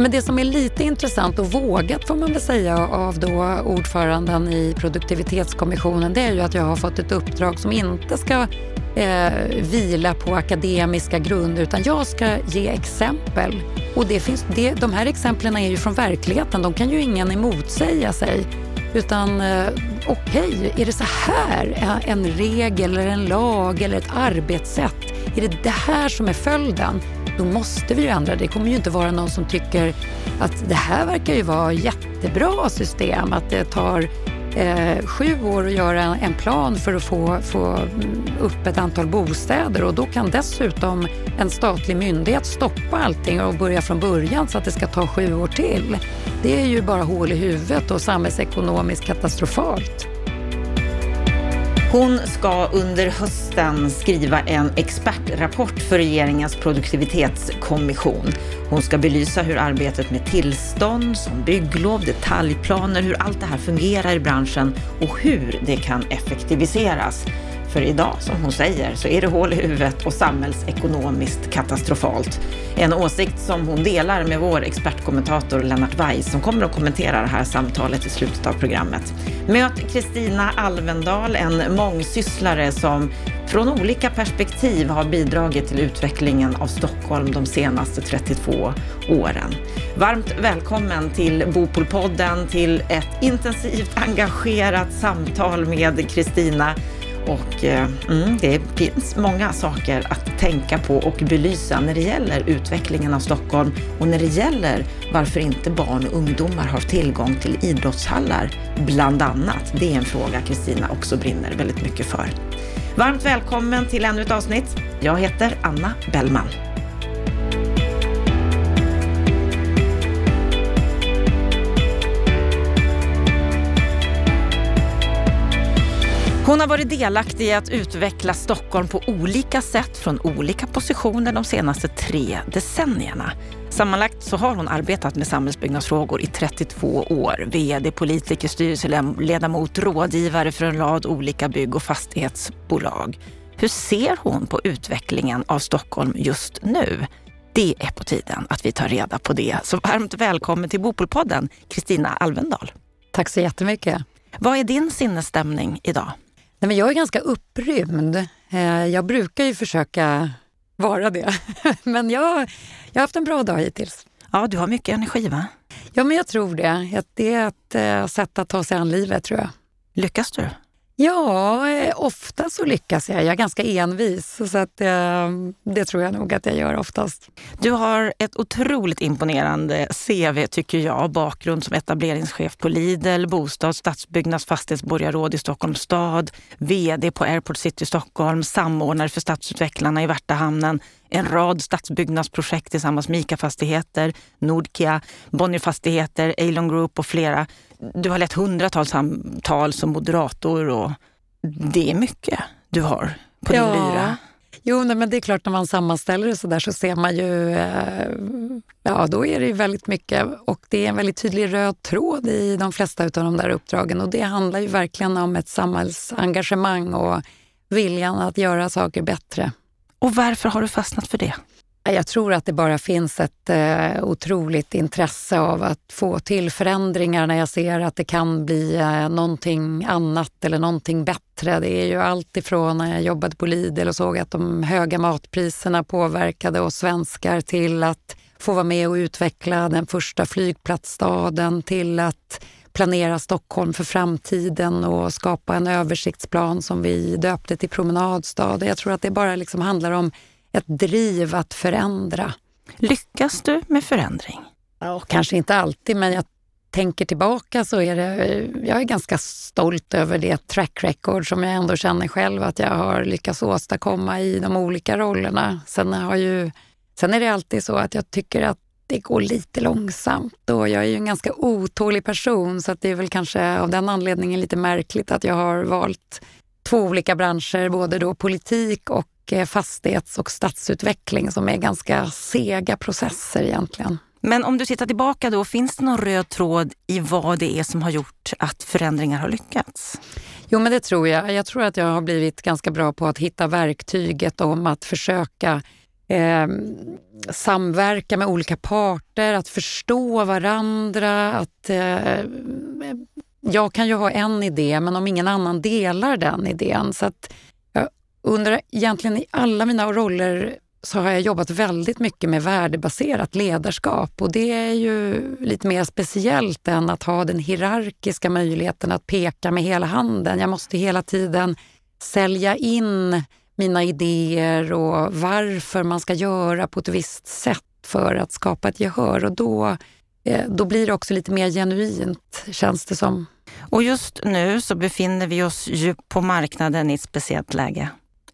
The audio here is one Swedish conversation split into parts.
men det som är lite intressant och vågat får man väl säga av då ordföranden i produktivitetskommissionen det är ju att jag har fått ett uppdrag som inte ska eh, vila på akademiska grunder utan jag ska ge exempel. Och det finns, det, de här exemplen är ju från verkligheten, de kan ju ingen emotsäga sig. Utan eh, okej, okay, är det så här eh, en regel eller en lag eller ett arbetssätt? Är det det här som är följden? Då måste vi ju ändra. Det kommer ju inte vara någon som tycker att det här verkar ju vara jättebra system, att det tar eh, sju år att göra en plan för att få, få upp ett antal bostäder och då kan dessutom en statlig myndighet stoppa allting och börja från början så att det ska ta sju år till. Det är ju bara hål i huvudet och samhällsekonomiskt katastrofalt. Hon ska under hösten skriva en expertrapport för regeringens produktivitetskommission. Hon ska belysa hur arbetet med tillstånd, som bygglov, detaljplaner, hur allt det här fungerar i branschen och hur det kan effektiviseras. För idag, som hon säger, så är det hål i huvudet och samhällsekonomiskt katastrofalt. En åsikt som hon delar med vår expertkommentator Lennart Weiss som kommer att kommentera det här samtalet i slutet av programmet. Möt Kristina Alvendal, en mångsysslare som från olika perspektiv har bidragit till utvecklingen av Stockholm de senaste 32 åren. Varmt välkommen till Bopolpodden, till ett intensivt engagerat samtal med Kristina och eh, mm, det finns många saker att tänka på och belysa när det gäller utvecklingen av Stockholm och när det gäller varför inte barn och ungdomar har tillgång till idrottshallar, bland annat. Det är en fråga Kristina också brinner väldigt mycket för. Varmt välkommen till ännu ett avsnitt. Jag heter Anna Bellman. Hon har varit delaktig i att utveckla Stockholm på olika sätt från olika positioner de senaste tre decennierna. Sammanlagt så har hon arbetat med samhällsbyggnadsfrågor i 32 år. VD, politiker, styrelseledamot, rådgivare för en rad olika bygg och fastighetsbolag. Hur ser hon på utvecklingen av Stockholm just nu? Det är på tiden att vi tar reda på det. Så varmt välkommen till Bopolpodden, Kristina Alvendal. Tack så jättemycket. Vad är din sinnesstämning idag? Nej, men jag är ganska upprymd. Eh, jag brukar ju försöka vara det. men jag, jag har haft en bra dag hittills. Ja, du har mycket energi va? Ja, men jag tror det. Det är ett eh, sätt att ta sig an livet tror jag. Lyckas du? Ja, eh, ofta så lyckas jag. Jag är ganska envis, så att, eh, det tror jag nog att jag gör oftast. Du har ett otroligt imponerande CV tycker jag. Bakgrund som etableringschef på Lidl, bostad, stadsbyggnads fastighetsborgarråd i Stockholms stad, VD på Airport City Stockholm, samordnare för stadsutvecklarna i Värtahamnen, en rad stadsbyggnadsprojekt tillsammans med ICA Fastigheter, Nordkia, Bonnierfastigheter, Eilon Group och flera du har lett hundratals samtal som moderator och det är mycket du har på din ja. lyra. Jo, nej, men det är klart när man sammanställer det så där så ser man ju, eh, ja då är det ju väldigt mycket och det är en väldigt tydlig röd tråd i de flesta av de där uppdragen och det handlar ju verkligen om ett samhällsengagemang och viljan att göra saker bättre. Och varför har du fastnat för det? Jag tror att det bara finns ett eh, otroligt intresse av att få till förändringar när jag ser att det kan bli eh, någonting annat eller någonting bättre. Det är ju allt ifrån när jag jobbade på Lidl och såg att de höga matpriserna påverkade oss svenskar till att få vara med och utveckla den första flygplatsstaden till att planera Stockholm för framtiden och skapa en översiktsplan som vi döpte till promenadstad. Jag tror att det bara liksom handlar om ett driv att förändra. Lyckas du med förändring? Ja, kanske inte alltid, men jag tänker tillbaka så är det, jag är ganska stolt över det track record som jag ändå känner själv att jag har lyckats åstadkomma i de olika rollerna. Sen, har ju, sen är det alltid så att jag tycker att det går lite långsamt och jag är ju en ganska otålig person så att det är väl kanske av den anledningen lite märkligt att jag har valt två olika branscher, både då politik och fastighets och stadsutveckling som är ganska sega processer egentligen. Men om du tittar tillbaka då, finns det någon röd tråd i vad det är som har gjort att förändringar har lyckats? Jo, men det tror jag. Jag tror att jag har blivit ganska bra på att hitta verktyget om att försöka eh, samverka med olika parter, att förstå varandra. Att, eh, jag kan ju ha en idé, men om ingen annan delar den idén. Så att under egentligen i alla mina roller så har jag jobbat väldigt mycket med värdebaserat ledarskap och det är ju lite mer speciellt än att ha den hierarkiska möjligheten att peka med hela handen. Jag måste hela tiden sälja in mina idéer och varför man ska göra på ett visst sätt för att skapa ett gehör och då, eh, då blir det också lite mer genuint känns det som. Och just nu så befinner vi oss ju på marknaden i ett speciellt läge.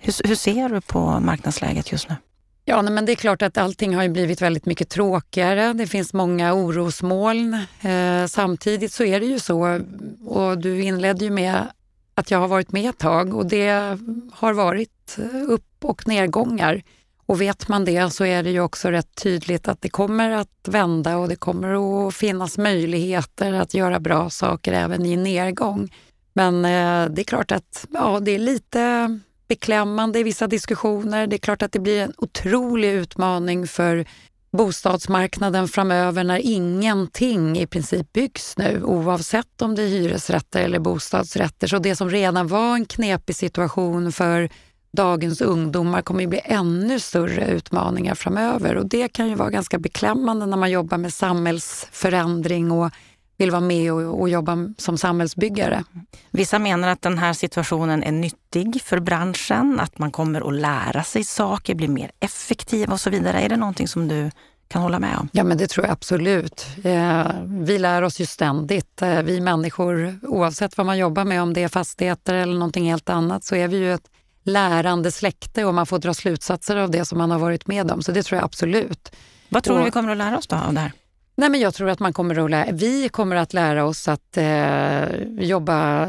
Hur, hur ser du på marknadsläget just nu? Ja, men det är klart att allting har blivit väldigt mycket tråkigare. Det finns många orosmoln. Eh, samtidigt så är det ju så, och du inledde ju med att jag har varit med ett tag och det har varit eh, upp och nedgångar. Och vet man det så är det ju också rätt tydligt att det kommer att vända och det kommer att finnas möjligheter att göra bra saker även i nedgång. Men eh, det är klart att ja, det är lite beklämmande i vissa diskussioner. Det är klart att det blir en otrolig utmaning för bostadsmarknaden framöver när ingenting i princip byggs nu oavsett om det är hyresrätter eller bostadsrätter. Så det som redan var en knepig situation för dagens ungdomar kommer ju bli ännu större utmaningar framöver och det kan ju vara ganska beklämmande när man jobbar med samhällsförändring och vill vara med och, och, jobba som samhällsbyggare. Vissa menar att den här situationen är nyttig för branschen, att man kommer att lära sig saker, bli mer effektiv och så vidare. Är det någonting som du kan hålla med om? Ja, men det tror jag absolut. Eh, vi lär oss ju ständigt. Eh, vi människor, oavsett vad man jobbar med, om det är fastigheter eller någonting helt annat, så är vi ju ett lärande släkte och man får dra slutsatser av det som man har varit med om. Så det tror jag absolut. Vad tror du vi kommer att lära oss då av det här? Nej, men jag tror att man kommer att lära, vi kommer att lära oss att eh, jobba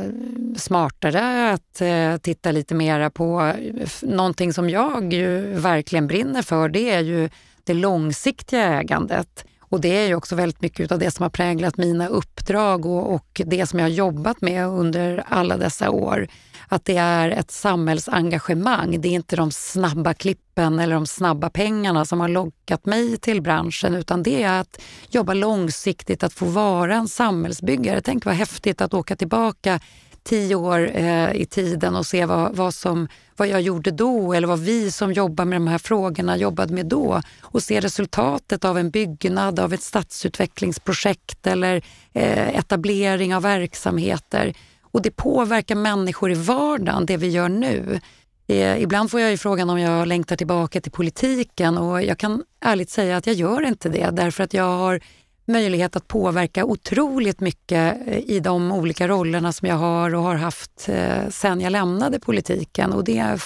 smartare, att eh, titta lite mera på någonting som jag ju verkligen brinner för. Det är ju det långsiktiga ägandet. Och det är ju också väldigt mycket av det som har präglat mina uppdrag och, och det som jag har jobbat med under alla dessa år att det är ett samhällsengagemang. Det är inte de snabba klippen eller de snabba pengarna som har lockat mig till branschen utan det är att jobba långsiktigt, att få vara en samhällsbyggare. Tänk vad häftigt att åka tillbaka tio år eh, i tiden och se vad, vad, som, vad jag gjorde då eller vad vi som jobbar med de här frågorna jobbade med då och se resultatet av en byggnad, av ett stadsutvecklingsprojekt eller eh, etablering av verksamheter. Och det påverkar människor i vardagen, det vi gör nu. Eh, ibland får jag ju frågan om jag längtar tillbaka till politiken och jag kan ärligt säga att jag gör inte det därför att jag har möjlighet att påverka otroligt mycket eh, i de olika rollerna som jag har och har haft eh, sen jag lämnade politiken och det är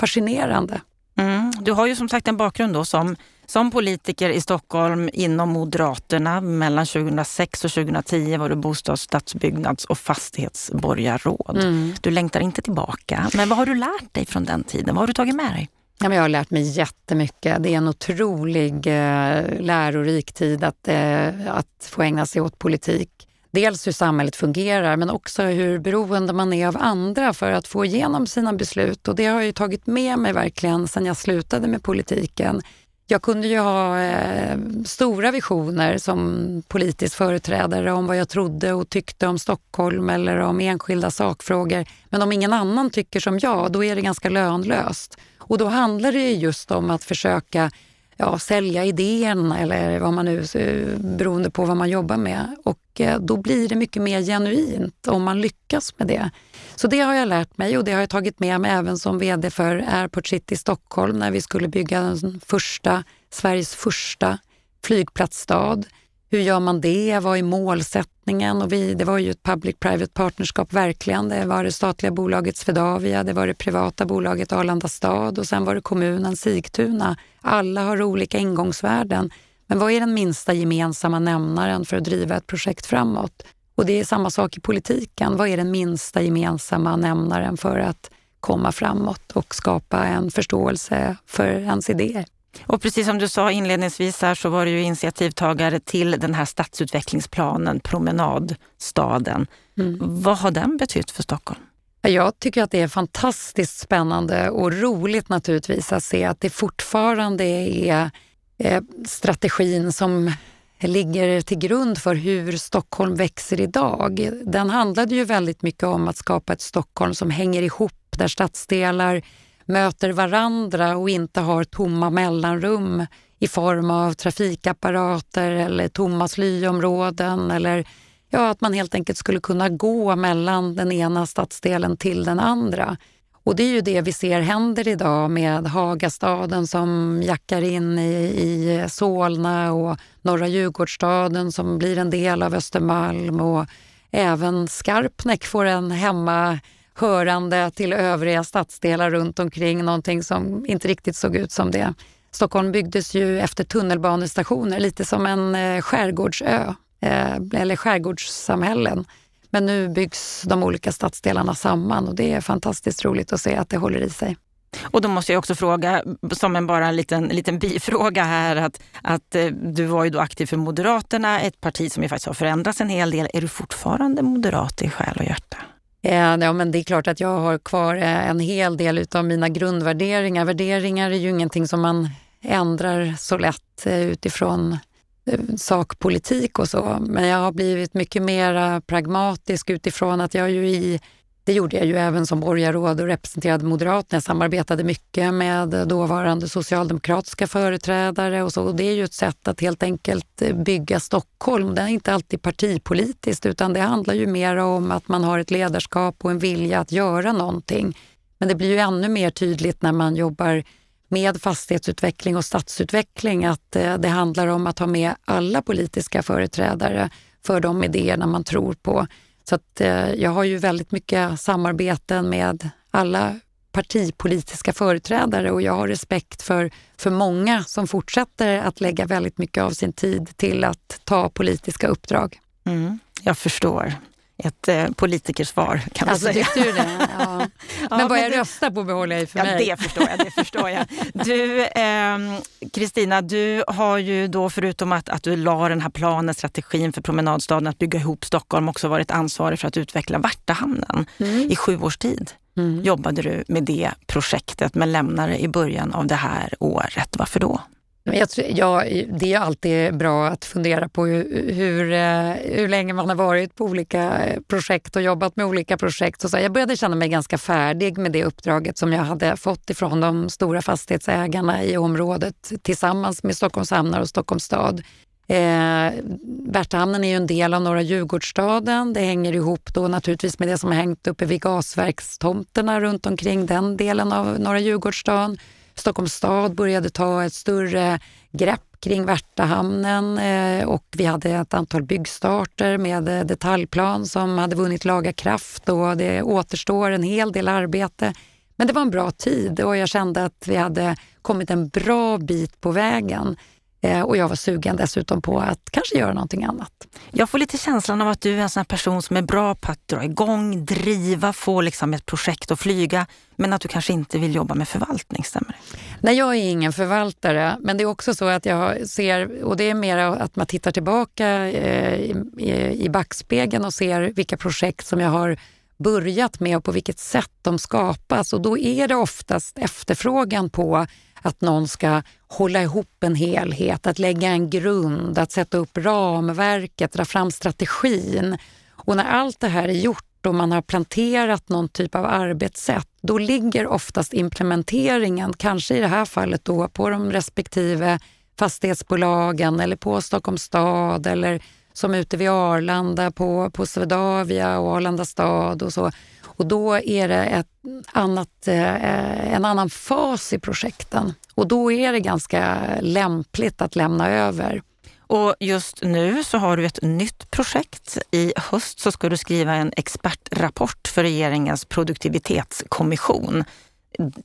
fascinerande. Mm. Du har ju som sagt en bakgrund då som som politiker i Stockholm inom Moderaterna mellan 2006 och 2010 var du bostads-, stadsbyggnads och fastighetsborgarråd. Mm. Du längtar inte tillbaka. Men vad har du lärt dig från den tiden? Vad har du tagit med dig? Ja, men jag har lärt mig jättemycket. Det är en otrolig eh, lärorik tid att, eh, att få ägna sig åt politik. Dels hur samhället fungerar men också hur beroende man är av andra för att få igenom sina beslut. Och det har jag tagit med mig verkligen sedan jag slutade med politiken. Jag kunde ju ha eh, stora visioner som politisk företrädare om vad jag trodde och tyckte om Stockholm eller om enskilda sakfrågor. Men om ingen annan tycker som jag, då är det ganska lönlöst. Och då handlar det just om att försöka ja, sälja idén eller vad man nu, eh, beroende på vad man jobbar med. Och eh, då blir det mycket mer genuint om man lyckas med det. Så det har jag lärt mig och det har jag tagit med mig även som VD för Airport City Stockholm när vi skulle bygga den första, Sveriges första flygplatsstad. Hur gör man det? Vad är målsättningen? Och vi, det var ju ett public-private partnerskap verkligen. Det var det statliga bolaget Swedavia, det var det privata bolaget Arlanda stad och sen var det kommunen Sigtuna. Alla har olika ingångsvärden. Men vad är den minsta gemensamma nämnaren för att driva ett projekt framåt? Och det är samma sak i politiken. Vad är den minsta gemensamma nämnaren för att komma framåt och skapa en förståelse för ens idéer? Och precis som du sa inledningsvis här så var du ju initiativtagare till den här stadsutvecklingsplanen, promenadstaden. Mm. Vad har den betytt för Stockholm? Jag tycker att det är fantastiskt spännande och roligt naturligtvis att se att det fortfarande är eh, strategin som ligger till grund för hur Stockholm växer idag. Den handlade ju väldigt mycket om att skapa ett Stockholm som hänger ihop, där stadsdelar möter varandra och inte har tomma mellanrum i form av trafikapparater eller tomma slyområden eller ja, att man helt enkelt skulle kunna gå mellan den ena stadsdelen till den andra. Och det är ju det vi ser händer idag med Hagastaden som jackar in i, i Solna och Norra Djurgårdsstaden som blir en del av Östermalm och även Skarpnäck får en hemma hörande till övriga stadsdelar runt omkring, någonting som inte riktigt såg ut som det. Stockholm byggdes ju efter tunnelbanestationer, lite som en eh, skärgårdsö eh, eller skärgårdssamhällen. Men nu byggs de olika stadsdelarna samman och det är fantastiskt roligt att se att det håller i sig. Och då måste jag också fråga, som en bara en liten, liten bifråga här, att, att eh, du var ju då aktiv för Moderaterna, ett parti som ju faktiskt har förändrats en hel del. Är du fortfarande moderat i själ och hjärta? Ja, men det är klart att jag har kvar eh, en hel del av mina grundvärderingar. Värderingar är ju ingenting som man ändrar så lätt eh, utifrån sakpolitik och så. Men jag har blivit mycket mer pragmatisk utifrån att jag ju i det gjorde jag ju även som borgarråd och representerade Moderaterna. Jag samarbetade mycket med dåvarande socialdemokratiska företrädare och så. Och det är ju ett sätt att helt enkelt bygga Stockholm. Det är inte alltid partipolitiskt utan det handlar ju mer om att man har ett ledarskap och en vilja att göra någonting. Men det blir ju ännu mer tydligt när man jobbar med fastighetsutveckling och stadsutveckling att eh, det handlar om att ha med alla politiska företrädare för de idéerna man tror på. Så att, eh, jag har ju väldigt mycket samarbeten med alla partipolitiska företrädare och jag har respekt för, för många som fortsätter att lägga väldigt mycket av sin tid till att ta politiska uppdrag. Mm, jag förstår ett eh, politikersvar kan man alltså, säga. Tyckte du det? Ja. Men ja, vad jag det, röstar på behåller jag ju för ja, mig. Det förstår jag. Det förstår jag. Du, Kristina, eh, du har ju då förutom att, att du la den här planen, strategin för promenadstaden att bygga ihop Stockholm också varit ansvarig för att utveckla Värtahamnen. Mm. I sju års tid mm. jobbade du med det projektet men lämnade i början av det här året. Varför då? Jag tror, ja, det är alltid bra att fundera på hur, hur, eh, hur, länge man har varit på olika eh, projekt och jobbat med olika projekt. Och så. Jag började känna mig ganska färdig med det uppdraget som jag hade fått ifrån de stora fastighetsägarna i området tillsammans med Stockholms hamnar och Stockholms stad. Eh, Värtahamnen är ju en del av Norra Djurgårdsstaden. Det hänger ihop då naturligtvis med det som har hängt uppe vid gasverkstomterna runt omkring den delen av Norra Djurgårdsstaden. Stockholms stad började ta ett större grepp kring Värtahamnen eh, och vi hade ett antal byggstarter med eh, detaljplan som hade vunnit laga kraft och det återstår en hel del arbete. Men det var en bra tid och jag kände att vi hade kommit en bra bit på vägen. Eh, och jag var sugen dessutom på att kanske göra någonting annat. Jag får lite känslan av att du är en sån person som är bra på att dra igång, driva, få liksom ett projekt att flyga, men att du kanske inte vill jobba med förvaltning, stämmer det? Nej, jag är ingen förvaltare, men det är också så att jag ser, och det är mer att man tittar tillbaka eh, i, i backspegeln och ser vilka projekt som jag har börjat med och på vilket sätt de skapas. Och då är det oftast efterfrågan på att någon ska hålla ihop en helhet, att lägga en grund, att sätta upp ramverket, dra fram strategin. Och när allt det här är gjort och man har planterat någon typ av arbetssätt, då ligger oftast implementeringen, kanske i det här fallet då på de respektive fastighetsbolagen eller på Stockholms stad eller som ute vid Arlanda på, på Swedavia och Arlanda stad och så. Och då är det ett annat, eh, en annan fas i projekten och då är det ganska lämpligt att lämna över. Och just nu så har du ett nytt projekt. I höst så ska du skriva en expertrapport för regeringens produktivitetskommission.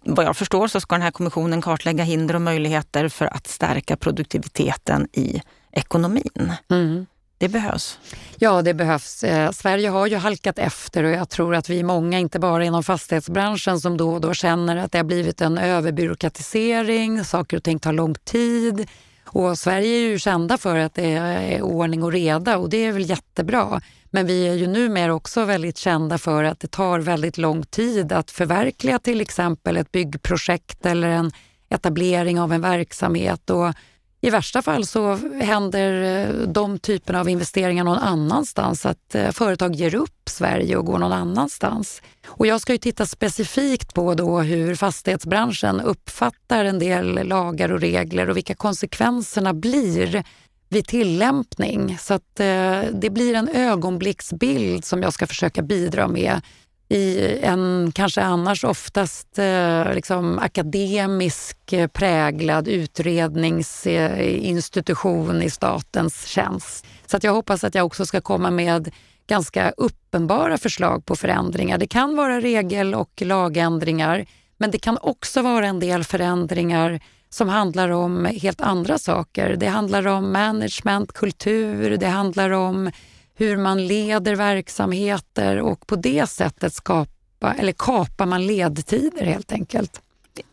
Vad jag förstår så ska den här kommissionen kartlägga hinder och möjligheter för att stärka produktiviteten i ekonomin. Mm. Det behövs. Ja, det behövs. Eh, Sverige har ju halkat efter och jag tror att vi är många, inte bara inom fastighetsbranschen, som då och då känner att det har blivit en överbyråkratisering, saker och ting tar lång tid Och Sverige är ju kända för att det är ordning och reda och det är väl jättebra. Men vi är ju numera också väldigt kända för att det tar väldigt lång tid att förverkliga till exempel ett byggprojekt eller en etablering av en verksamhet. Och i värsta fall så händer eh, de typerna av investeringar någon annanstans, att eh, företag ger upp Sverige och går någon annanstans. Och jag ska ju titta specifikt på då hur fastighetsbranschen uppfattar en del lagar och regler och vilka konsekvenserna blir vid tillämpning. Så att eh, det blir en ögonblicksbild som jag ska försöka bidra med i en kanske annars oftast eh, liksom akademisk eh, präglad utredningsinstitution i statens tjänst. Så att jag hoppas att jag också ska komma med ganska uppenbara förslag på förändringar. Det kan vara regel och lagändringar, men det kan också vara en del förändringar som handlar om helt andra saker. Det handlar om management, kultur, det handlar om hur man leder verksamheter och på det sättet skapa, eller kapar man ledtider helt enkelt.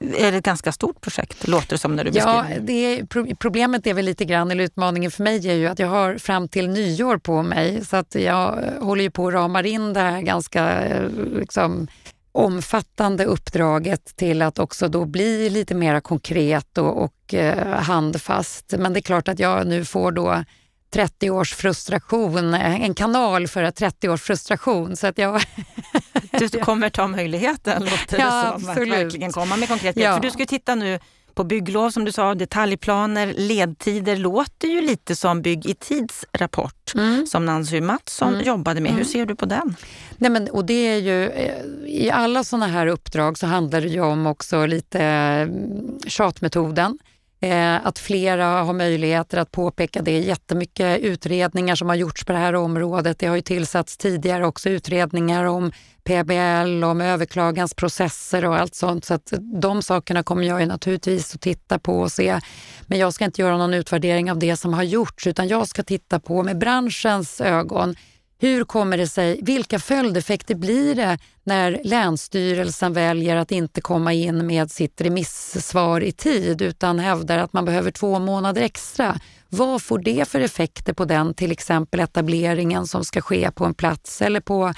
Är det ett ganska stort projekt, låter det som när du beskriver ja, det? Är, problemet är väl lite grann, eller utmaningen för mig är ju att jag har fram till nyår på mig så att jag håller ju på att ramar in det här ganska liksom, omfattande uppdraget till att också då bli lite mer konkret och, och eh, handfast. Men det är klart att jag nu får då 30 års frustration, en kanal för 30 års frustration. Så att jag du kommer ta möjligheten, låter ja, det som. Absolut. Att verkligen komma med konkret ja. För du ska titta nu på bygglov som du sa, detaljplaner, ledtider låter ju lite som Bygg i tids rapport mm. som Nancy Mattsson mm. jobbade med. Hur mm. ser du på den? Nej, men, och det är ju, eh, I alla sådana här uppdrag så handlar det ju om också lite mm, tjatmetoden. Eh, att flera har möjligheter att påpeka det. Jättemycket utredningar som har gjorts på det här området. Det har ju tillsatts tidigare också utredningar om PBL, om överklagansprocesser och allt sånt. Så att de sakerna kommer jag ju naturligtvis att titta på och se. Men jag ska inte göra någon utvärdering av det som har gjorts utan jag ska titta på med branschens ögon hur kommer det sig, vilka följdeffekter blir det när Länsstyrelsen väljer att inte komma in med sitt remissvar i tid utan hävdar att man behöver två månader extra? Vad får det för effekter på den till exempel etableringen som ska ske på en plats eller på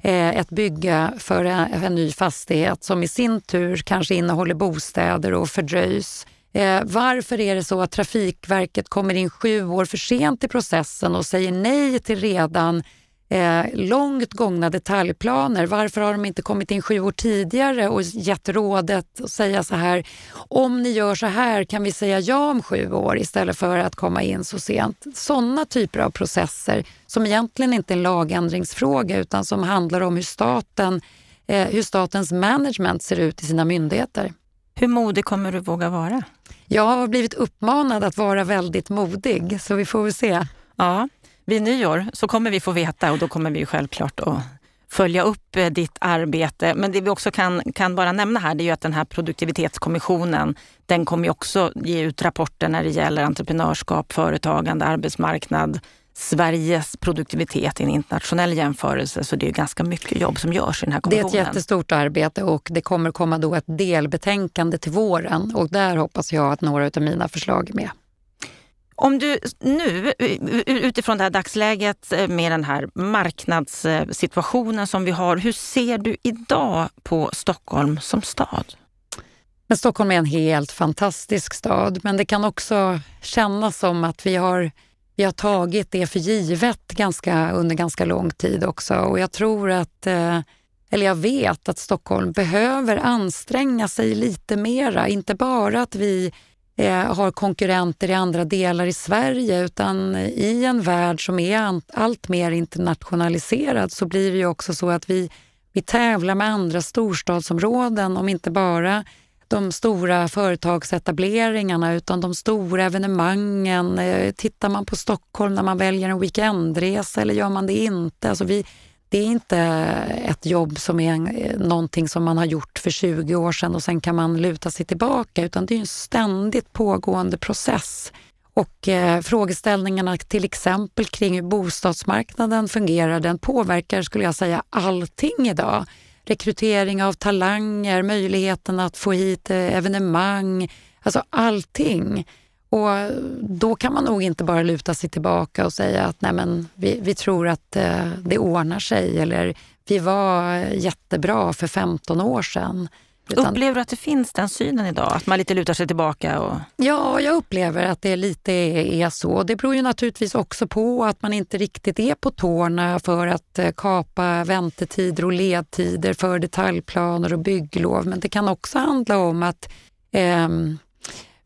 eh, ett bygge för en, en ny fastighet som i sin tur kanske innehåller bostäder och fördröjs? Eh, varför är det så att Trafikverket kommer in sju år för sent i processen och säger nej till redan eh, långt gångna detaljplaner. Varför har de inte kommit in sju år tidigare och gett rådet att säga så här, om ni gör så här kan vi säga ja om sju år istället för att komma in så sent. Sådana typer av processer som egentligen inte är en lagändringsfråga utan som handlar om hur, staten, eh, hur statens management ser ut i sina myndigheter. Hur modig kommer du våga vara? Jag har blivit uppmanad att vara väldigt modig, så vi får väl se. Ja, vid nyår så kommer vi få veta och då kommer vi självklart att följa upp eh, ditt arbete. Men det vi också kan, kan bara nämna här det är att den här produktivitetskommissionen den kommer också ge ut rapporter när det gäller entreprenörskap, företagande, arbetsmarknad, Sveriges produktivitet i en internationell jämförelse. Så det är ganska mycket jobb som görs i den här kommissionen. Det är ett jättestort arbete och det kommer komma då ett delbetänkande till våren och där hoppas jag att några av mina förslag är med. Om du nu, eh, utifrån det här dagsläget eh, med den här marknadssituationen som vi har, hur ser du idag på Stockholm som stad? Men Stockholm är en helt fantastisk stad, men det kan också kännas som att vi har, vi har tagit det för givet ganska, under ganska lång tid också. Och jag tror att, eh, eller jag vet att Stockholm behöver anstränga sig lite mera. Inte bara att vi Eh, har konkurrenter i andra delar i Sverige utan i en värld som är allt mer internationaliserad så blir det ju också så att vi, vi tävlar med andra storstadsområden om inte bara de stora företagsetableringarna utan de stora evenemangen. Eh, tittar man på Stockholm när man väljer en weekendresa eller gör man det inte? Alltså vi, det är inte ett jobb som är eh, någonting som man har gjort för 20 år sedan och sen kan man luta sig tillbaka utan det är en ständigt pågående process. Och eh, frågeställningarna till exempel kring hur bostadsmarknaden fungerar, den påverkar skulle jag säga allting idag. Rekrytering av talanger, möjligheten att få hit eh, evenemang, alltså allting. Och då kan man nog inte bara luta sig tillbaka och säga att nej men, vi, vi tror att eh, det ordnar sig eller vi var jättebra för 15 år sedan. Utan, upplever du att det finns den synen idag? Att man lite lutar sig tillbaka? Och... Ja, jag upplever att det lite är så. Det beror ju naturligtvis också på att man inte riktigt är på tårna för att eh, kapa väntetider och ledtider för detaljplaner och bygglov. Men det kan också handla om att eh,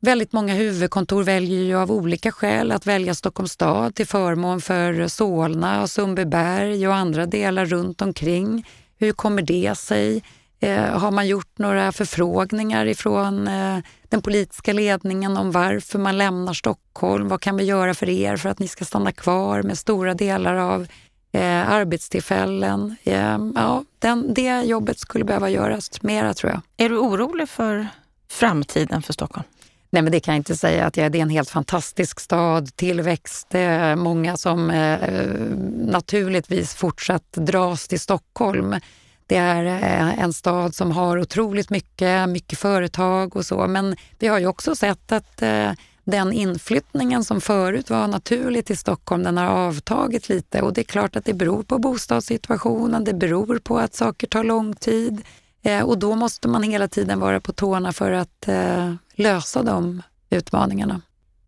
Väldigt många huvudkontor väljer ju av olika skäl att välja Stockholms stad till förmån för Solna och Sundbyberg och andra delar runt omkring. Hur kommer det sig? Eh, har man gjort några förfrågningar ifrån eh, den politiska ledningen om varför man lämnar Stockholm? Vad kan vi göra för er för att ni ska stanna kvar med stora delar av eh, arbetstillfällen? Eh, ja, den, det jobbet skulle behöva göras mera tror jag. Är du orolig för framtiden för Stockholm? Nej, men det kan jag inte säga att jag är. Det är en helt fantastisk stad, tillväxt, många som eh, naturligtvis fortsatt dras till Stockholm. Det är eh, en stad som har otroligt mycket, mycket företag och så. Men vi har ju också sett att eh, den inflyttningen som förut var naturlig till Stockholm, den har avtagit lite och det är klart att det beror på bostadssituationen, det beror på att saker tar lång tid eh, och då måste man hela tiden vara på tårna för att lösa de utmaningarna.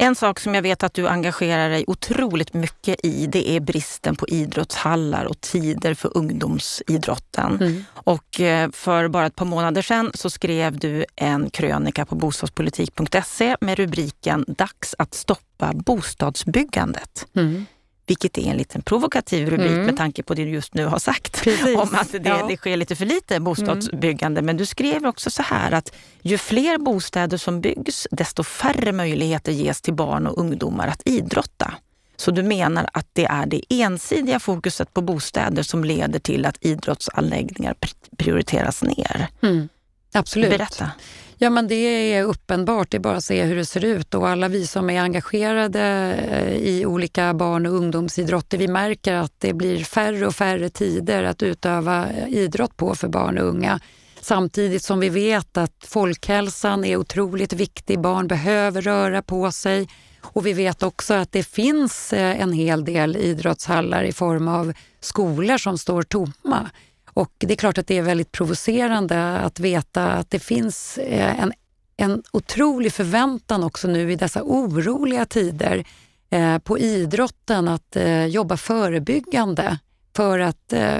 En sak som jag vet att du engagerar dig otroligt mycket i, det är bristen på idrottshallar och tider för ungdomsidrotten. Mm. Och eh, för bara ett par månader sedan så skrev du en krönika på bostadspolitik.se med rubriken Dags att stoppa bostadsbyggandet. Mm. Vilket är en liten provokativ rubrik mm. med tanke på det du just nu har sagt Precis. om att det, ja. det sker lite för lite bostadsbyggande. Mm. Men du skrev också så här att ju fler bostäder som byggs, desto färre möjligheter ges till barn och ungdomar att idrotta. Så du menar att det är det ensidiga fokuset på bostäder som leder till att idrottsanläggningar prioriteras ner? Mm. Absolut. Berätta. Ja, men det är uppenbart. Det är bara att se hur det ser ut. Och alla vi som är engagerade eh, i olika barn och ungdomsidrotter, vi märker att det blir färre och färre tider att utöva idrott på för barn och unga. Samtidigt som vi vet att folkhälsan är otroligt viktig. Barn behöver röra på sig. Och vi vet också att det finns eh, en hel del idrottshallar i form av skolor som står tomma. Och det är klart att det är väldigt provocerande att veta att det finns eh, en, en otrolig förväntan också nu i dessa oroliga tider eh, på idrotten att eh, jobba förebyggande för att eh,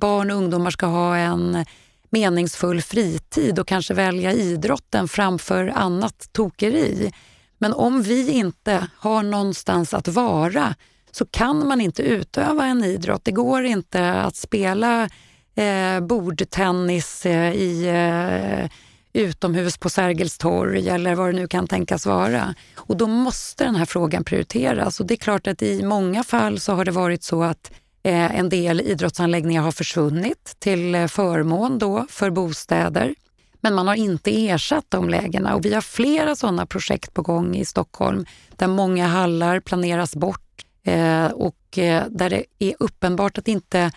barn och ungdomar ska ha en meningsfull fritid och kanske välja idrotten framför annat tokeri. Men om vi inte har någonstans att vara så kan man inte utöva en idrott. Det går inte att spela eh, bordtennis eh, i eh, utomhus på Sergels torg eller vad det nu kan tänkas vara. Och då måste den här frågan prioriteras. Och det är klart att i många fall så har det varit så att eh, en del idrottsanläggningar har försvunnit till eh, förmån då för bostäder. Men man har inte ersatt de lägena och vi har flera sådana projekt på gång i Stockholm där många hallar planeras bort eh, och eh, där det är uppenbart att inte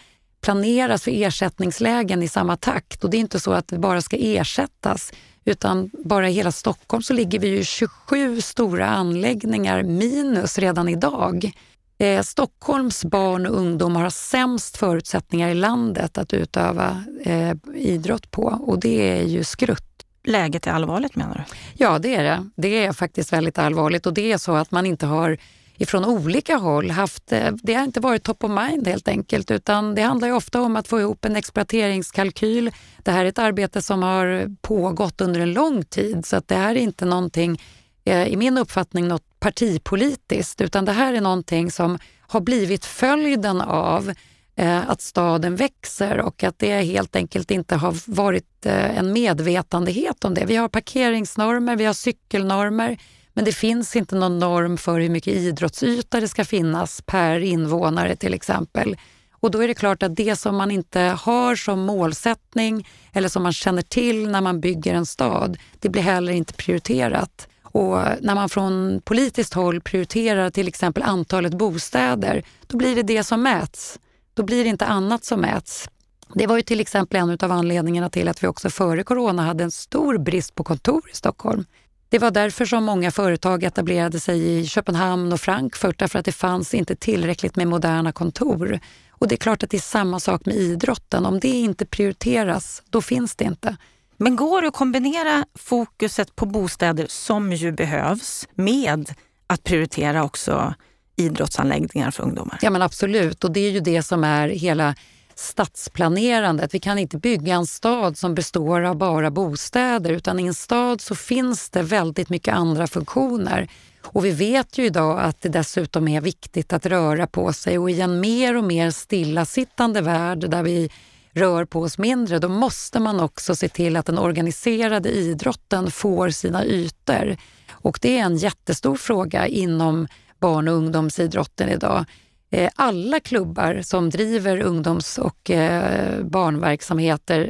planeras för ersättningslägen i samma takt. Och det är inte så att det bara ska ersättas, utan bara i hela Stockholm så ligger vi ju 27 stora anläggningar minus redan idag. Eh, Stockholms barn och ungdomar har sämst förutsättningar i landet att utöva eh, idrott på och det är ju skrutt. Läget är allvarligt menar du? Ja, det är det. Det är faktiskt väldigt allvarligt och det är så att man inte har ifrån olika håll haft, eh, det har inte varit top of mind helt enkelt utan det handlar ju ofta om att få ihop en exploateringskalkyl. Det här är ett arbete som har pågått under en lång tid så att det här är inte någonting, eh, i min uppfattning, något partipolitiskt utan det här är någonting som har blivit följden av eh, att staden växer och att det helt enkelt inte har varit en medvetandehet om det. Vi har parkeringsnormer, vi har cykelnormer, men det finns inte någon norm för hur mycket idrottsyta det ska finnas per invånare till exempel. Och då är det klart att det som man inte har som målsättning eller som man känner till när man bygger en stad, det blir heller inte prioriterat. Och när man från politiskt håll prioriterar till exempel antalet bostäder, då blir det det som mäts. Då blir det inte annat som mäts. Det var ju till exempel en av anledningarna till att vi också före corona hade en stor brist på kontor i Stockholm. Det var därför som många företag etablerade sig i Köpenhamn och Frankfurt, därför att det fanns inte tillräckligt med moderna kontor. Och det är klart att det är samma sak med idrotten. Om det inte prioriteras, då finns det inte. Men går det att kombinera fokuset på bostäder, som ju behövs, med att prioritera också idrottsanläggningar för ungdomar? Ja men absolut, och det är ju det som är hela stadsplanerandet. Vi kan inte bygga en stad som består av bara bostäder utan i en stad så finns det väldigt mycket andra funktioner. Och vi vet ju idag att det dessutom är viktigt att röra på sig och i en mer och mer stillasittande värld där vi rör på oss mindre, då måste man också se till att den organiserade idrotten får sina ytor. Och det är en jättestor fråga inom barn och ungdomsidrotten idag. Eh, alla klubbar som driver ungdoms och eh, barnverksamheter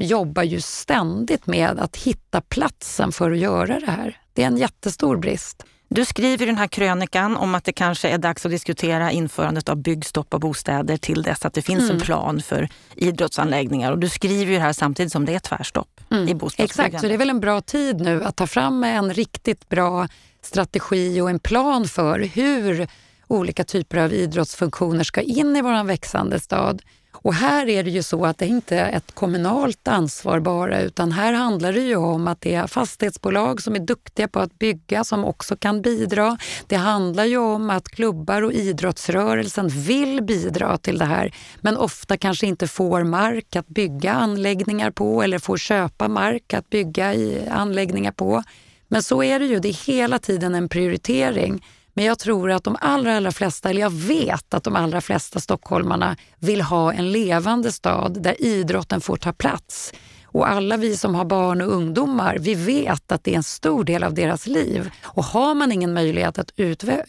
eh, jobbar ju ständigt med att hitta platsen för att göra det här. Det är en jättestor brist. Du skriver i den här krönikan om att det kanske är dags att diskutera införandet av byggstopp av bostäder till dess att det finns mm. en plan för idrottsanläggningar. Och du skriver ju det här samtidigt som det är tvärstopp mm. i bostadsbyggandet. Exakt, så det är väl en bra tid nu att ta fram en riktigt bra strategi och en plan för hur olika typer av idrottsfunktioner ska in i vår växande stad. Och här är det ju så att det inte är ett kommunalt ansvar bara utan här handlar det ju om att det är fastighetsbolag som är duktiga på att bygga som också kan bidra. Det handlar ju om att klubbar och idrottsrörelsen vill bidra till det här men ofta kanske inte får mark att bygga anläggningar på eller får köpa mark att bygga i anläggningar på. Men så är det ju, det är hela tiden en prioritering. Men jag tror att de allra, allra flesta, eller jag vet att de allra flesta stockholmarna vill ha en levande stad där idrotten får ta plats. Och alla vi som har barn och ungdomar, vi vet att det är en stor del av deras liv. Och har man ingen möjlighet att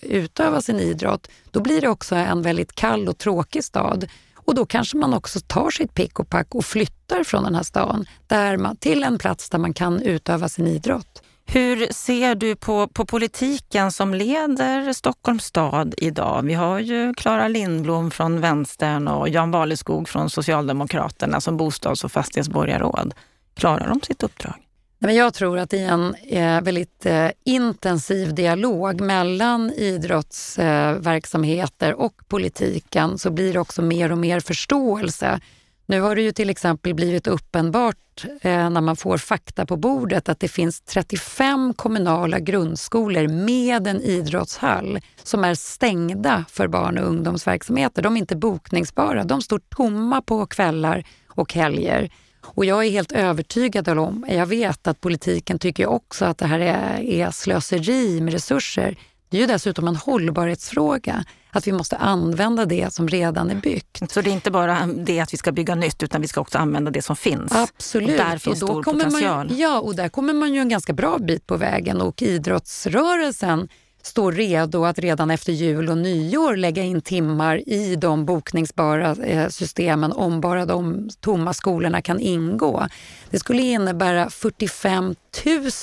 utöva sin idrott, då blir det också en väldigt kall och tråkig stad. Och då kanske man också tar sitt pick och pack och flyttar från den här stan där man, till en plats där man kan utöva sin idrott. Hur ser du på, på politiken som leder Stockholms stad idag? Vi har ju Klara Lindblom från Vänstern och Jan Valeskog från Socialdemokraterna som bostads och fastighetsborgarråd. Klarar de sitt uppdrag? Jag tror att i en eh, väldigt eh, intensiv dialog mellan idrottsverksamheter och politiken så blir det också mer och mer förståelse nu har det ju till exempel blivit uppenbart eh, när man får fakta på bordet att det finns 35 kommunala grundskolor med en idrottshall som är stängda för barn och ungdomsverksamheter. De är inte bokningsbara. De står tomma på kvällar och helger. Och jag är helt övertygad om, jag vet att politiken tycker också att det här är, är slöseri med resurser. Det är ju dessutom en hållbarhetsfråga, att vi måste använda det som redan är byggt. Så det är inte bara det att vi ska bygga nytt utan vi ska också använda det som finns? Absolut. Och där finns och stor potential? Man, ja, och där kommer man ju en ganska bra bit på vägen och idrottsrörelsen står redo att redan efter jul och nyår lägga in timmar i de bokningsbara eh, systemen om bara de tomma skolorna kan ingå. Det skulle innebära 45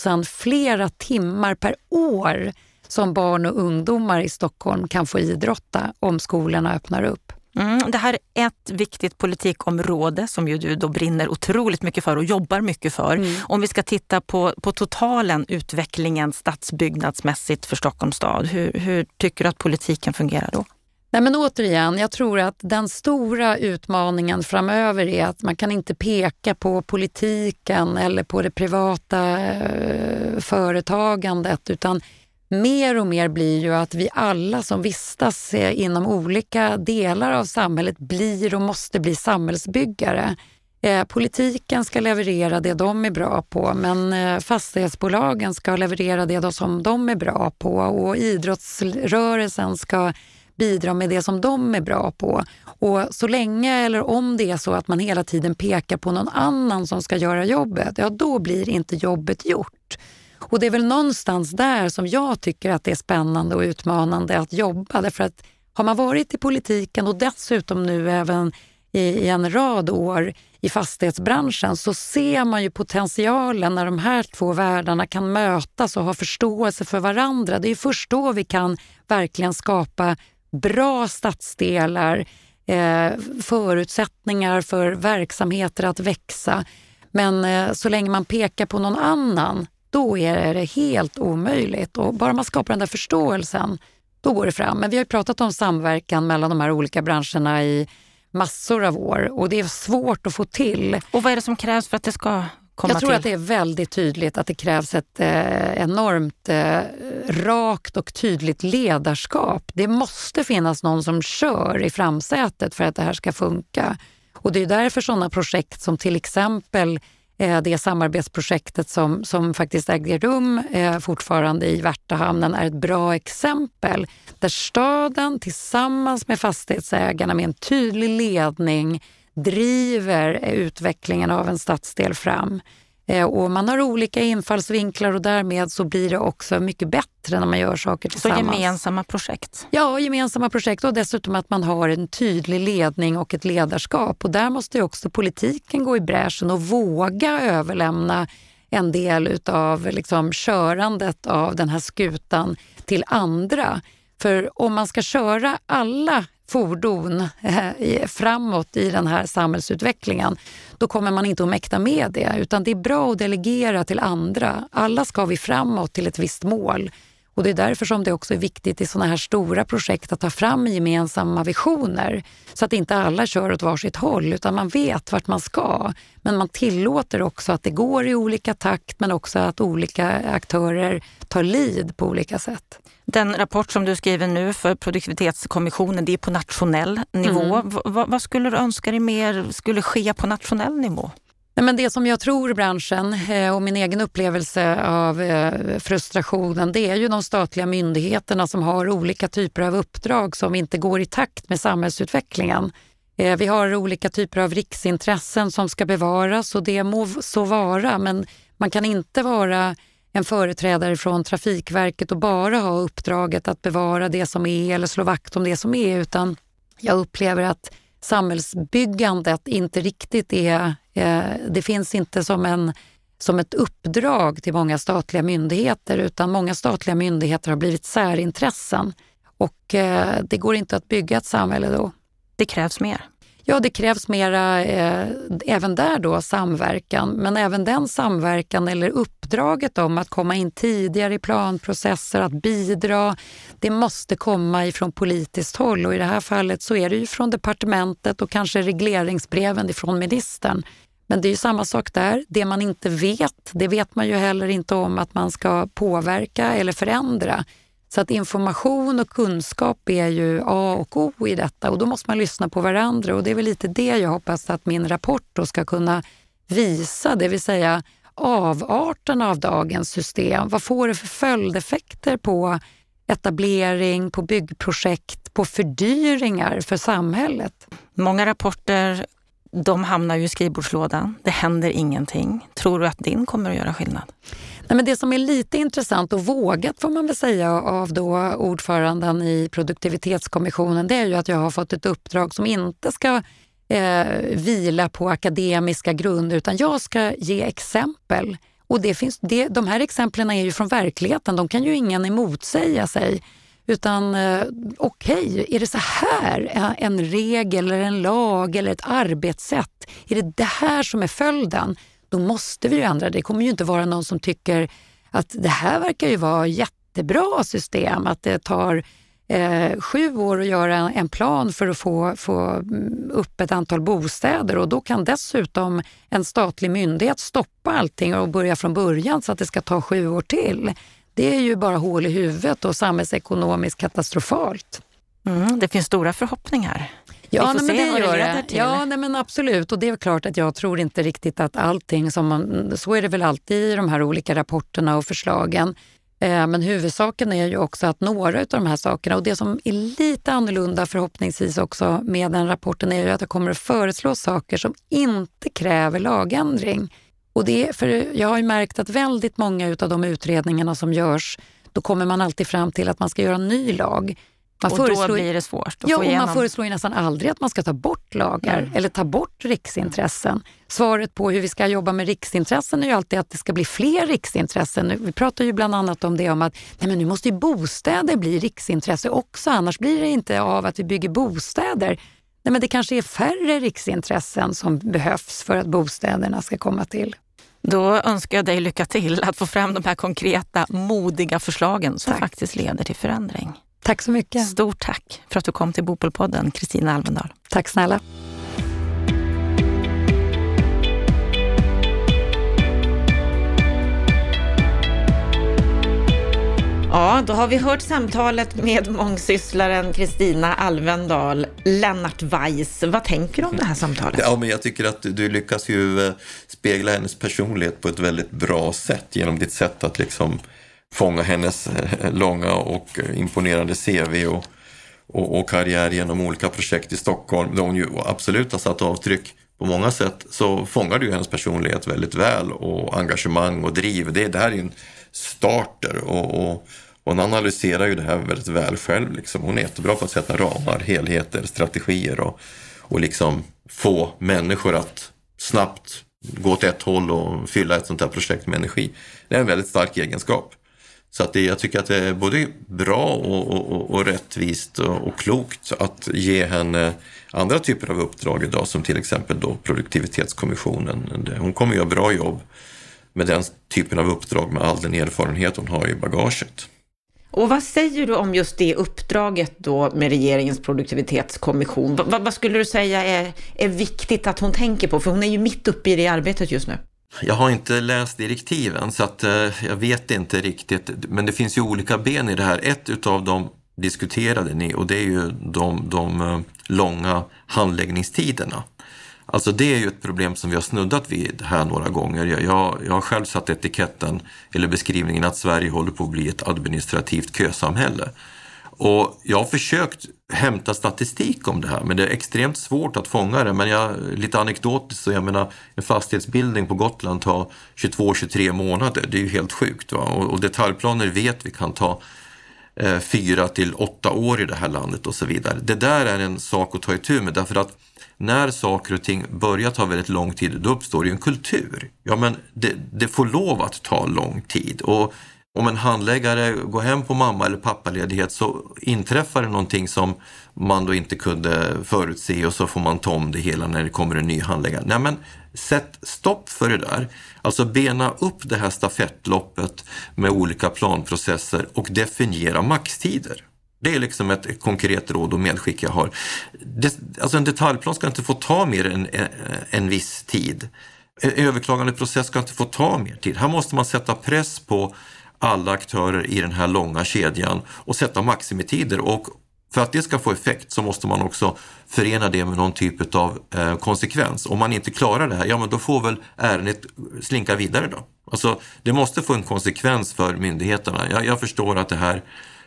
000 flera timmar per år som barn och ungdomar i Stockholm kan få idrotta om skolorna öppnar upp. Mm, det här är ett viktigt politikområde som ju du då brinner otroligt mycket för och jobbar mycket för. Mm. Om vi ska titta på, på totalen, utvecklingen stadsbyggnadsmässigt för Stockholms stad, hur, hur tycker du att politiken fungerar då? Nej, men återigen, jag tror att den stora utmaningen framöver är att man kan inte peka på politiken eller på det privata eh, företagandet utan mer och mer blir ju att vi alla som vistas eh, inom olika delar av samhället blir och måste bli samhällsbyggare. Eh, politiken ska leverera det de är bra på men eh, fastighetsbolagen ska leverera det som de är bra på och idrottsrörelsen ska bidra med det som de är bra på. Och så länge eller om det är så att man hela tiden pekar på någon annan som ska göra jobbet, ja då blir inte jobbet gjort. Och det är väl någonstans där som jag tycker att det är spännande och utmanande att jobba. Därför att har man varit i politiken och dessutom nu även i, i en rad år i fastighetsbranschen så ser man ju potentialen när de här två världarna kan mötas och ha förståelse för varandra. Det är först då vi kan verkligen skapa bra stadsdelar, eh, förutsättningar för verksamheter att växa. Men eh, så länge man pekar på någon annan då är det helt omöjligt. Och bara man skapar den där förståelsen, då går det fram. Men vi har pratat om samverkan mellan de här olika branscherna i massor av år och det är svårt att få till. Och vad är det som krävs för att det ska komma Jag tror till? att det är väldigt tydligt att det krävs ett eh, enormt eh, rakt och tydligt ledarskap. Det måste finnas någon som kör i framsätet för att det här ska funka. Och det är därför sådana projekt som till exempel Eh, det samarbetsprojektet som, som faktiskt äger rum eh, fortfarande i Värtahamnen är ett bra exempel där staden tillsammans med fastighetsägarna med en tydlig ledning driver utvecklingen av en stadsdel fram. Eh, och man har olika infallsvinklar och därmed så blir det också mycket bättre när man gör saker tillsammans. Så gemensamma projekt? Ja, gemensamma projekt och dessutom att man har en tydlig ledning och ett ledarskap. Och där måste också politiken gå i bräschen och våga överlämna en del av liksom körandet av den här skutan till andra. För om man ska köra alla fordon eh, framåt i den här samhällsutvecklingen, då kommer man inte att mäkta med det. Utan det är bra att delegera till andra. Alla ska vi framåt till ett visst mål. Och Det är därför som det också är viktigt i såna här stora projekt att ta fram gemensamma visioner. Så att inte alla kör åt varsitt håll, utan man vet vart man ska. Men man tillåter också att det går i olika takt, men också att olika aktörer tar lid på olika sätt. Den rapport som du skriver nu för produktivitetskommissionen, det är på nationell nivå. Mm. vad skulle du önska dig mer skulle ske på nationell nivå? Nej, men det som jag tror branschen eh, och min egen upplevelse av eh, frustrationen det är ju de statliga myndigheterna som har olika typer av uppdrag som inte går i takt med samhällsutvecklingen. Eh, vi har olika typer av riksintressen som ska bevaras och det må så vara men man kan inte vara en företrädare från Trafikverket och bara ha uppdraget att bevara det som är eller slå vakt om det som är utan jag upplever att samhällsbyggandet inte riktigt är... Eh, det finns inte som, en, som ett uppdrag till många statliga myndigheter utan många statliga myndigheter har blivit särintressen. Och eh, det går inte att bygga ett samhälle då. Det krävs mer. Ja, det krävs mera, eh, även där då, samverkan. Men även den samverkan eller uppdraget om att komma in tidigare i planprocesser, att bidra, det måste komma ifrån politiskt håll. Och i det här fallet så är det ju från departementet och kanske regleringsbreven ifrån ministern. Men det är ju samma sak där. Det man inte vet, det vet man ju heller inte om att man ska påverka eller förändra. Så att information och kunskap är ju A och O i detta och då måste man lyssna på varandra och det är väl lite det jag hoppas att min rapport då ska kunna visa, det vill säga avarterna av dagens system. Vad får det för följdeffekter på etablering, på byggprojekt, på fördyringar för samhället? Många rapporter de hamnar ju i skrivbordslådan. Det händer ingenting. Tror du att din kommer att göra skillnad? Nej, men det som är lite intressant och vågat får man väl säga av då ordföranden i produktivitetskommissionen det är ju att jag har fått ett uppdrag som inte ska eh, vila på akademiska grunder utan jag ska ge exempel. Och det finns, det, de här exemplen är ju från verkligheten, de kan ju ingen emotsäga sig. Utan eh, okej, okay, är det så här eh, en regel eller en lag eller ett arbetssätt? Är det det här som är följden? Då måste vi ju ändra. Det kommer ju inte vara någon som tycker att det här verkar ju vara jättebra system, att det tar eh, sju år att göra en plan för att få, få mm, upp ett antal bostäder och då kan dessutom en statlig myndighet stoppa allting och börja från början så att det ska ta sju år till det är ju bara hål i huvudet och samhällsekonomiskt katastrofalt. Mm, det finns stora förhoppningar. Ja, nej, men det gör det. Ja, nej, men absolut. Och det är klart att jag tror inte riktigt att allting som man... Så är det väl alltid i de här olika rapporterna och förslagen. Eh, men huvudsaken är ju också att några av de här sakerna, och det som är lite annorlunda förhoppningsvis också med den rapporten är ju att jag kommer att föreslå saker som inte kräver lagändring. Och det, för jag har ju märkt att väldigt många av de utredningarna som görs, då kommer man alltid fram till att man ska göra en ny lag. Man och då blir det svårt ja, igenom. Man föreslår ju nästan aldrig att man ska ta bort lagar mm. eller ta bort riksintressen. Svaret på hur vi ska jobba med riksintressen är ju alltid att det ska bli fler riksintressen. Vi pratar ju bland annat om det om att nej men nu måste ju bostäder bli riksintresse också, annars blir det inte av att vi bygger bostäder. Nej, men det kanske är färre riksintressen som behövs för att bostäderna ska komma till. Då önskar jag dig lycka till att få fram de här konkreta, modiga förslagen som tack. faktiskt leder till förändring. Tack så mycket. Stort tack för att du kom till Bopolpodden, Kristina Alvendal. Tack snälla. Ja, då har vi hört samtalet med mångsysslaren Kristina Alvendal. Lennart Weiss, vad tänker du om det här samtalet? Ja, men jag tycker att du lyckas ju eh, spegla hennes personlighet på ett väldigt bra sätt genom ditt sätt att liksom fånga hennes eh, långa och eh, imponerande CV och, och, och karriär genom olika projekt i Stockholm, där hon ju absolut har satt avtryck på många sätt så fångar du hennes personlighet väldigt väl och engagemang och driv. Det, det här är ju en starter och, och, hon analyserar ju det här väldigt väl själv. Liksom. Hon är jättebra på att sätta ramar, helheter, strategier och, och liksom få människor att snabbt gå åt ett håll och fylla ett sånt här projekt med energi. Det är en väldigt stark egenskap. Så att det, jag tycker att det är både bra och, och, och rättvist och, och, klokt att ge henne andra typer av uppdrag idag som till exempel då produktivitetskommissionen. Hon kommer göra bra jobb med den typen av uppdrag med all den erfarenhet hon har i bagaget. Och vad säger du om just det uppdraget då med regeringens produktivitetskommission? V vad skulle du säga är, är viktigt att hon tänker på? För hon är ju mitt uppe i det arbetet just nu. Jag har inte läst direktiven så att, eh, jag vet inte riktigt. Men det finns ju olika ben i det här. Ett utav dem diskuterade ni och det är ju de, de eh, långa handläggningstiderna. Alltså det är ju ett problem som vi har snuddat vid här några gånger. Jag, jag, jag har själv satt etiketten, eller beskrivningen, att Sverige håller på att bli ett administrativt kösamhälle. Och jag har försökt hämta statistik om det här, men det är extremt svårt att fånga det. Men jag, lite anekdotiskt, så jag menar, en fastighetsbildning på Gotland tar 22-23 månader. Det är ju helt sjukt. Va? Och, och detaljplaner vet vi kan ta eh, fyra till åtta år i det här landet och så vidare. Det där är en sak att ta itu med därför att när saker och ting börjar ta väldigt lång tid, då uppstår ju en kultur. Ja, men det, det får lov att ta lång tid. Och om en handläggare går hem på mamma eller pappaledighet så inträffar det någonting som man då inte kunde förutse och så får man ta om det hela när det kommer en ny handläggare. Nej men sätt stopp för det där. Alltså bena upp det här stafettloppet med olika planprocesser och definiera maxtider. Det är liksom ett konkret råd och medskick jag har. Det, alltså en detaljplan ska inte få ta mer än en, en viss tid. En överklagandeprocess ska inte få ta mer tid. Här måste man sätta press på alla aktörer i den här långa kedjan och sätta maximitider. Och för att det ska få effekt så måste man också förena det med någon typ av eh, konsekvens. Om man inte klarar det här, ja men då får väl ärendet slinka vidare då. Alltså, det måste få en konsekvens för myndigheterna. Jag, jag förstår att det här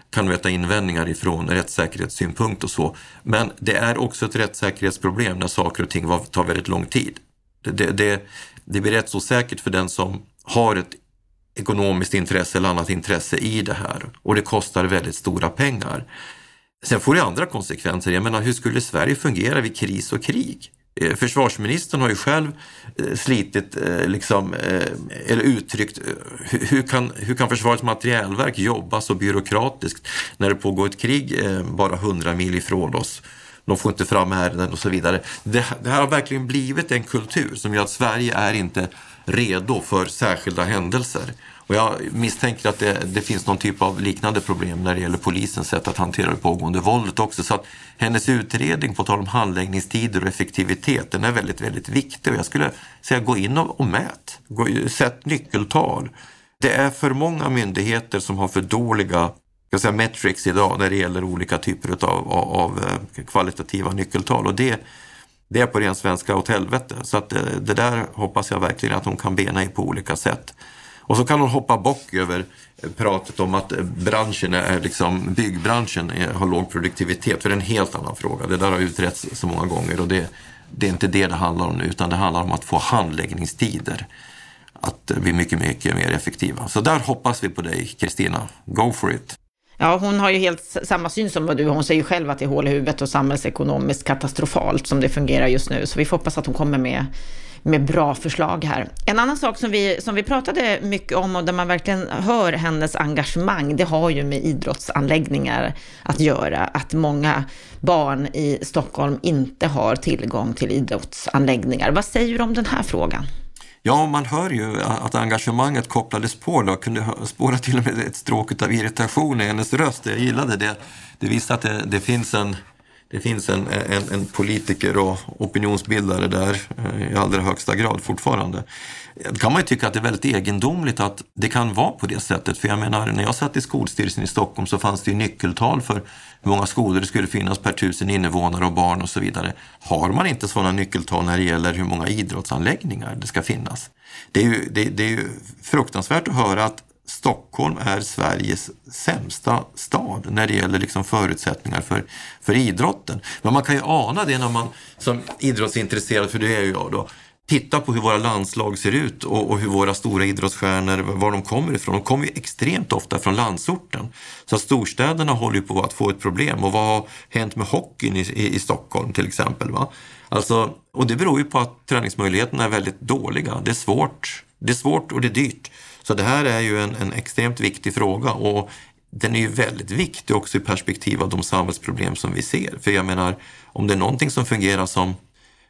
kan möta invändningar ifrån rättssäkerhetssynpunkt och så. Men det är också ett rättssäkerhetsproblem när saker och ting tar väldigt lång tid. Det, det, det, det blir rättsosäkert för den som har ett ekonomiskt intresse eller annat intresse i det här och det kostar väldigt stora pengar. Sen får det andra konsekvenser. Jag menar, hur skulle Sverige fungera vid kris och krig? Eh, försvarsministern har ju själv eh, slitit, eh, liksom, eller uttryckt, hur kan, hur kan Försvarets materielverk jobba så byråkratiskt när det pågår ett krig bara hundra mil ifrån oss? De får inte fram ärenden och så vidare. Det, det här har verkligen blivit en kultur som gör att Sverige är inte redo för särskilda händelser. Och jag misstänker att det, det, finns någon typ av liknande problem när det gäller polisens sätt att hantera det pågående våldet också. Så att hennes utredning, på tal om handläggningstider och effektivitet, den är väldigt, väldigt viktig. Och jag skulle säga gå in och, och mät. Gå, sätt nyckeltal. Det är för många myndigheter som har för dåliga jag säga, metrics idag när det gäller olika typer av, av, av kvalitativa nyckeltal. Och det, det är på ren svenska åt helvete. Så att det, det där hoppas jag verkligen att hon kan bena i på olika sätt. Och så kan hon hoppa bock över eh, pratet om att branschen är liksom, byggbranschen är, har låg produktivitet, för det är en helt annan fråga. Det där har utretts så många gånger och det, det är inte det det handlar om nu, utan det handlar om att få handläggningstider att bli mycket, mycket mer effektiva. Så där hoppas vi på dig, Kristina. Go for it! Ja, hon har ju helt samma syn som du. Hon säger ju själv att det är hål i huvudet och samhällsekonomiskt katastrofalt som det fungerar just nu. Så vi får hoppas att hon kommer med med bra förslag här. En annan sak som vi, som vi pratade mycket om och där man verkligen hör hennes engagemang, det har ju med idrottsanläggningar att göra. Att många barn i Stockholm inte har tillgång till idrottsanläggningar. Vad säger du om den här frågan? Ja, man hör ju att engagemanget kopplades på. Då. Jag kunde spåra till och med ett stråk av irritation i hennes röst. Jag gillade det. Det visar att det, det finns en det finns en, en, en, politiker och opinionsbildare där eh, i allra högsta grad fortfarande. Då kan man ju tycka att det är väldigt egendomligt att det kan vara på det sättet. För jag menar, när jag satt i skolstyrelsen i Stockholm så fanns det ju nyckeltal för hur många skolor det skulle finnas per tusen invånare och barn och så vidare. Har man inte sådana nyckeltal när det gäller hur många idrottsanläggningar det ska finnas? Det är ju, det, det är ju fruktansvärt att höra att Stockholm är Sveriges sämsta stad när det gäller liksom förutsättningar för, för idrotten. Men man kan ju ana det när man som idrottsintresserad, för det är ju jag då, tittar på hur våra landslag ser ut och, och, hur våra stora idrottsstjärnor, var de kommer ifrån. De kommer ju extremt ofta från landsorten. Så storstäderna håller ju på att få ett problem. Och vad har hänt med hockeyn i, i, i Stockholm till exempel? Va? Alltså, och det beror ju på att träningsmöjligheterna är väldigt dåliga. Det är svårt, det är svårt och det är dyrt. Så det här är ju en, en extremt viktig fråga och den är ju väldigt viktig också i perspektiv av de samhällsproblem som vi ser. För jag menar, om det är någonting som fungerar som,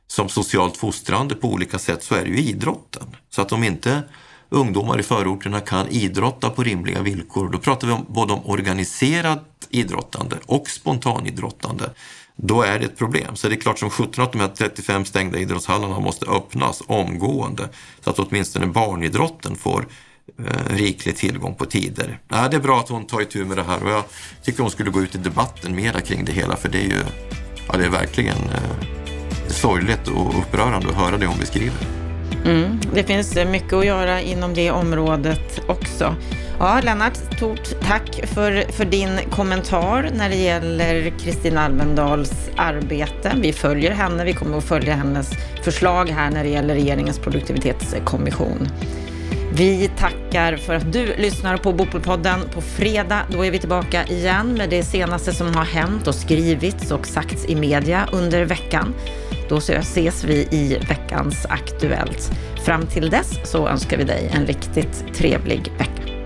som socialt fostrande på olika sätt så är det ju idrotten. Så att om inte ungdomar i förorterna kan idrotta på rimliga villkor, då pratar vi om både om organiserat idrottande och spontanidrottande, då är det ett problem. Så det är klart som sjutton att de här 35 stängda idrottshallarna måste öppnas omgående så att åtminstone barnidrotten får eh, riklig tillgång på tider. Ja, det är bra att hon tar itu med det här och jag tycker hon skulle gå ut i debatten mera kring det hela för det är ju ja, det är verkligen eh, sorgligt och upprörande att höra det hon beskriver. Mm, det finns eh, mycket att göra inom det området också. Ja, Lennart, stort tack för, för din kommentar när det gäller Kristina Almendals arbete. Vi följer henne, vi kommer att följa hennes förslag här när det gäller regeringens produktivitetskommission. Vi tackar för att du lyssnar på Bopolpodden. På fredag då är vi tillbaka igen med det senaste som har hänt och skrivits och sagts i media under veckan. Då ses vi i veckans Aktuellt. Fram till dess så önskar vi dig en riktigt trevlig vecka.